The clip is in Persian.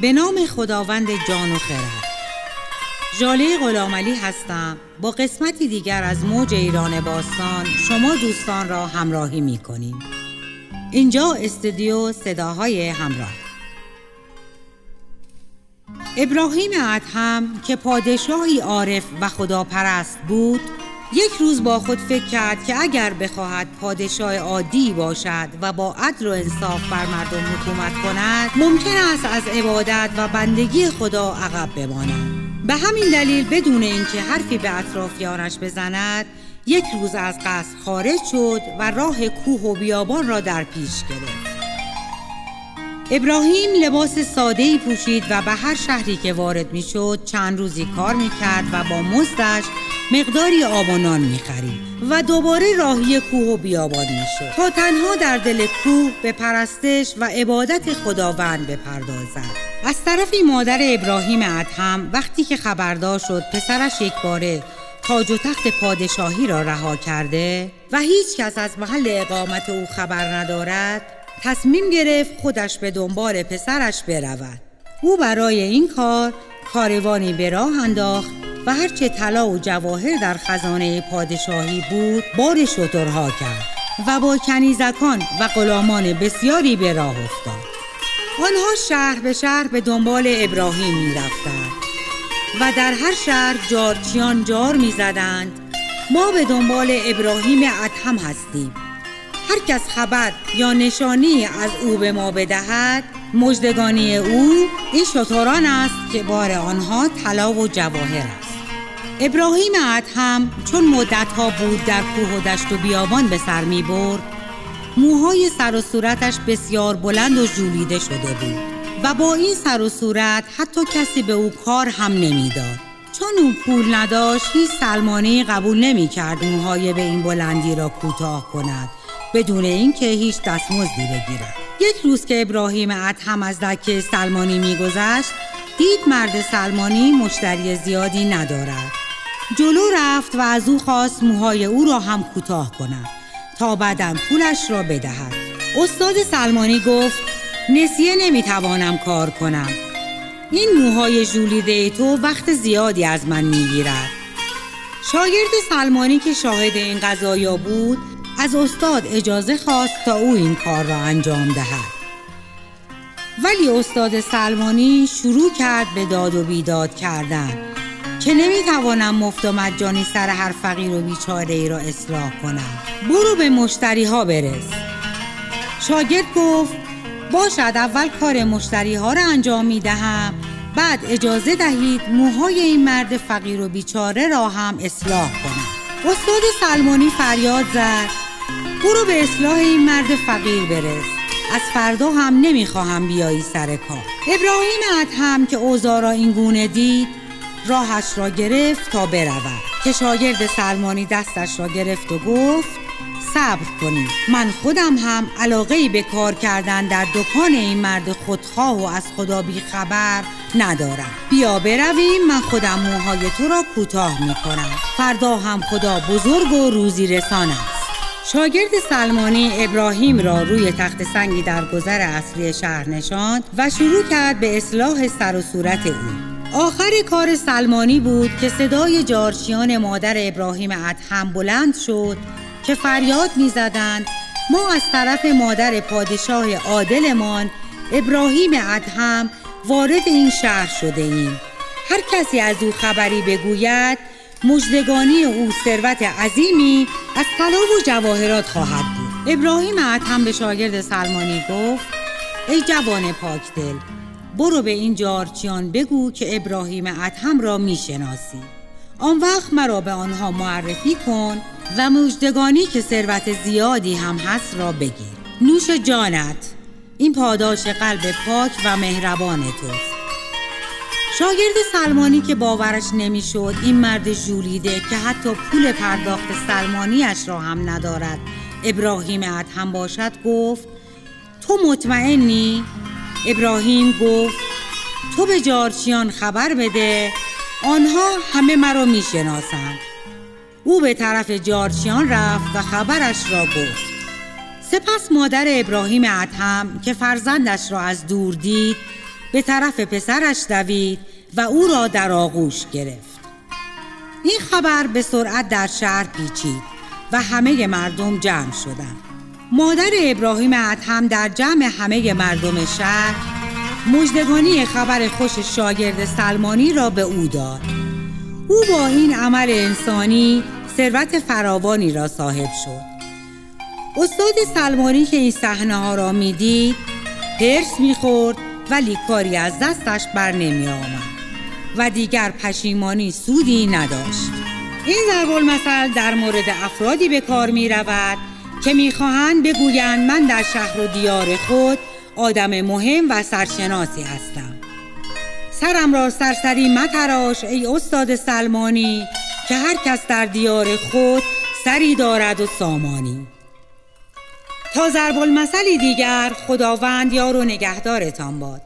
به نام خداوند جان و خرد. جاله غلامعلی هستم. با قسمتی دیگر از موج ایران باستان شما دوستان را همراهی می کنیم اینجا استودیو صداهای همراه. ابراهیم ادهم که پادشاهی عارف و خداپرست بود یک روز با خود فکر کرد که اگر بخواهد پادشاه عادی باشد و با عدل و انصاف بر مردم حکومت کند ممکن است از عبادت و بندگی خدا عقب بماند. به همین دلیل بدون اینکه حرفی به اطرافیانش بزند یک روز از قصر خارج شد و راه کوه و بیابان را در پیش گرفت. ابراهیم لباس ساده پوشید و به هر شهری که وارد می شد چند روزی کار می کرد و با مزدش مقداری آب و نان می خرید و دوباره راهی کوه و بیابان می شد تا تنها در دل کوه به پرستش و عبادت خداوند بپردازد از طرفی مادر ابراهیم ادهم وقتی که خبردار شد پسرش یک باره تاج و تخت پادشاهی را رها کرده و هیچ کس از محل اقامت او خبر ندارد تصمیم گرفت خودش به دنبال پسرش برود. او برای این کار کاروانی به راه انداخت و هرچه طلا و جواهر در خزانه پادشاهی بود بار شترها کرد و با کنیزکان و غلامان بسیاری به راه افتاد. آنها شهر به شهر به دنبال ابراهیم می رفتند و در هر شهر جارچیان جار می زدند ما به دنبال ابراهیم ادهم هستیم. هر کس خبر یا نشانی از او به ما بدهد مجدگانی او این شطوران است که بار آنها طلا و جواهر است. ابراهیم ادهم چون مدتها بود در کوه و دشت و بیابان به سر می برد موهای سر و صورتش بسیار بلند و جولیده شده بود و با این سر و صورت حتی کسی به او کار هم نمی‌داد. چون او پول نداشت هیچ سلمانی قبول نمی کرد موهای به این بلندی را کوتاه کند بدون اینکه هیچ دستمزدی بگیرد. یک روز که ابراهیم ادهم از دکه سلمانی میگذشت دید مرد سلمانی مشتری زیادی ندارد. جلو رفت و از او خواست موهای او را هم کوتاه کند تا بعدا پولش را بدهد. استاد سلمانی گفت نسیه نمی‌توانم کار کنم. این موهای ژولیده تو وقت زیادی از من می‌گیرد. شاگرد سلمانی که شاهد این قضایا بود از استاد اجازه خواست تا او این کار را انجام دهد. ولی استاد سلمانی شروع کرد به داد و بیداد کردن. که نمی‌توانم مفت و مجانی سر هر فقیر و بیچاره ای را اصلاح کنم. برو به مشتری ها برس. شاگرد گفت باشد اول کار مشتری ها را انجام می دهم بعد اجازه دهید موهای این مرد فقیر و بیچاره را هم اصلاح کنم. استاد سلمانی فریاد زد برو به اصلاح این مرد فقیر برس. از فردا هم نمی‌خواهم بیایی سر کار. ابراهیم ادهم که اوضاع را این گونه دید راهش را گرفت تا برود. که شاگرد سلمانی دستش را گرفت و گفت صبر کنید من خودم هم علاقه به کار کردن در دکان این مرد خودخواه و از خدا بی خبر ندارم. بیا برویم من خودم موهای تو را کوتاه می کنم فردا هم خدا بزرگ و روزی رسان است. شاگرد سلمانی ابراهیم را روی تخت سنگی در گذر اصلی شهر نشاند و شروع کرد به اصلاح سر و صورت او. آخر کار سلمانی بود که صدای جارچیان مادر ابراهیم ادهم بلند شد که فریاد می‌زدند ما از طرف مادر پادشاه عادلمان ابراهیم ادهم وارد این شهر شده ایم. هر کسی از او خبری بگوید مجدگانی او ثروت عظیمی از طلا و جواهرات خواهد بود. ابراهیم ادهم به شاگرد سلمانی گفت ای جوان پاکدل برو به این جارچیان بگو که ابراهیم ادهم را می‌شناسی. آن وقت مرا به آنها معرفی کن و مجدگانی که ثروت زیادی هم هست را بگیر. نوش جانت این پاداش قلب پاک و مهربان توست. شاگرد سلمانی که باورش نمی‌شد این مرد جولیده که حتی پول پرداخت سلمانیش را هم ندارد ابراهیم ادهم باشد گفت تو مطمئنی؟ ابراهیم گفت تو به جارچیان خبر بده آنها همه مرا می‌شناسند. او به طرف جارچیان رفت و خبرش را گفت. سپس مادر ابراهیم ادهم که فرزندش را از دور دید به طرف پسرش دوید و او را در آغوش گرفت. این خبر به سرعت در شهر پیچید و همه مردم جمع شدند. مادر ابراهیم ادهم در جمع همه مردم شهر مجدگانی خبر خوش شاگرد سلمانی را به او داد. او با این عمل انسانی ثروت فراوانی را صاحب شد. استاد سلمانی که این صحنه ها را می‌دید هرس می‌خورد ولی کاری از دستش بر نمی آمد و دیگر پشیمانی سودی نداشت. این ضرب در مورد افرادی به کار می رود که می‌خواهند بگویند من در شهر و دیار خود آدم مهم و سرشناسی هستم. سرم را سرسری متراش ای استاد سلمانی که هر کس در دیار خود سری دارد و سامانی. تا ضرب المثلی دیگر خداوند یار و نگهدارتان باد.